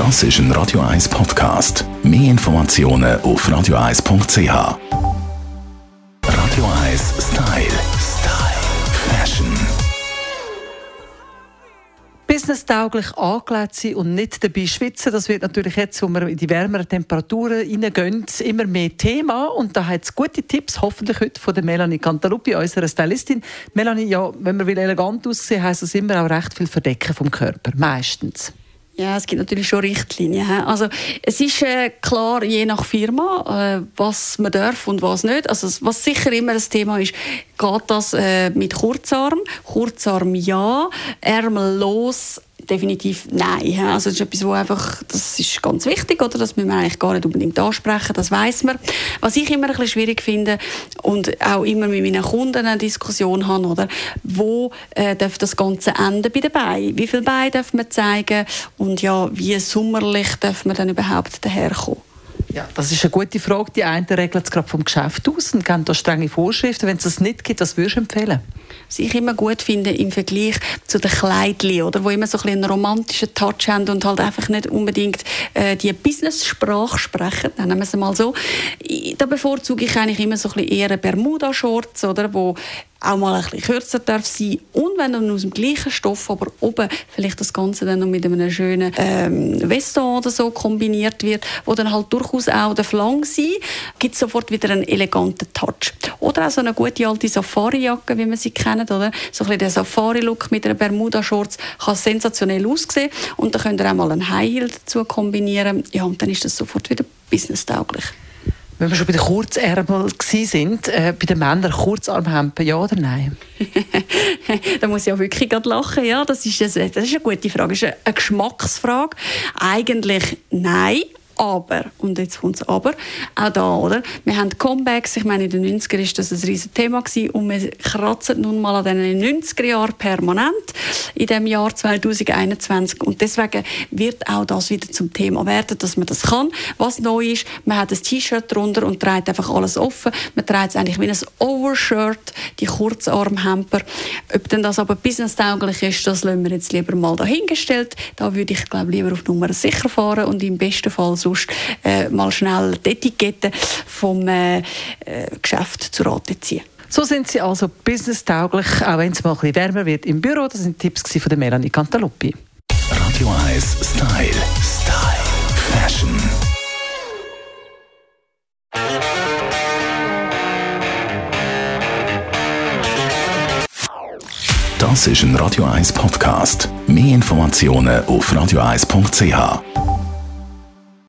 Das ist ein Radio 1 Podcast. Mehr Informationen auf radio1.ch. Radio 1 Style. Style. Fashion. businesstauglich angelegt sein und nicht dabei schwitzen. Das wird natürlich jetzt, wo wir in die wärmeren Temperaturen reingehen, immer mehr Thema. Und da hat es gute Tipps, hoffentlich heute von der Melanie Cantaluppi, unserer Stylistin. Melanie, ja, wenn man will elegant aussehen, heisst das immer auch recht viel Verdecken vom Körper. Meistens. Ja, es gibt natürlich schon Richtlinien. Also es ist äh, klar, je nach Firma, äh, was man darf und was nicht. Also was sicher immer ein Thema ist, geht das äh, mit Kurzarm? Kurzarm ja, Ärmel los definitiv nein. Also das ist etwas, wo einfach, das ist ganz wichtig, oder? Das müssen wir eigentlich gar nicht unbedingt ansprechen, das weiß man. Was ich immer ein bisschen schwierig finde und auch immer mit meinen Kunden eine Diskussion habe, oder? Wo äh, darf das Ganze enden bei den Beinen? Wie viele Beine darf man zeigen? Und ja, wie sommerlich darf man dann überhaupt daherkommen? Ja, das ist eine gute Frage. Die einen regeln es gerade vom Geschäft aus und geben da strenge Vorschriften. Wenn es das nicht gibt, was würdest du empfehlen? Was ich immer gut finde im Vergleich zu den Kleidchen, oder, wo immer so ein einen romantischen Touch haben und halt einfach nicht unbedingt äh, die Business-Sprache sprechen, nennen wir es mal so. Da bevorzuge ich eigentlich immer so ein bisschen eher Bermuda-Shorts, oder, wo auch mal ein bisschen kürzer darf sein und wenn dann aus dem gleichen Stoff, aber oben vielleicht das Ganze dann noch mit einem schönen ähm, Veston oder so kombiniert wird, wo dann halt durchaus auch der Flang sein, gibt sofort wieder einen eleganten Touch. Oder auch so eine gute alte Safari-Jacke, wie man sie kennt, oder? So ein bisschen der Safari-Look mit einer Bermuda-Shorts kann sensationell aussehen und dann könnt ihr auch mal einen High Heel dazu kombinieren. Ja, und dann ist das sofort wieder businesstauglich. Wenn wir schon bei den Kurzärmeln sind, äh, bei den Männern Kurzarmhemden, ja oder nein? da muss ich auch wirklich gerade lachen. Ja, das ist, eine, das ist eine gute Frage. Das ist eine Geschmacksfrage. Eigentlich nein. Aber, und jetzt kommt es aber, auch da, oder? Wir haben Comebacks, ich meine, in den 90 er war das ein riesiges Thema und wir kratzen nun mal an den 90er Jahren permanent in dem Jahr 2021 und deswegen wird auch das wieder zum Thema werden, dass man das kann. Was neu ist, man hat ein T-Shirt drunter und trägt einfach alles offen. Man trägt es eigentlich wie ein Overshirt, die Kurzarmhemper. Ob denn das aber businesstauglich ist, das lassen wir jetzt lieber mal dahingestellt. Da würde ich, glaube lieber auf Nummer sicher fahren und im besten Fall so sonst äh, mal schnell die Etikette vom äh, äh, Geschäft zu Rate ziehen. So sind sie also businesstauglich, auch wenn es mal ein bisschen wärmer wird im Büro. Das sind Tipps von Melanie Cantaluppi. Radio 1 Style. Style. Fashion. Das ist ein Radio 1 Podcast. Mehr Informationen auf radio1.ch.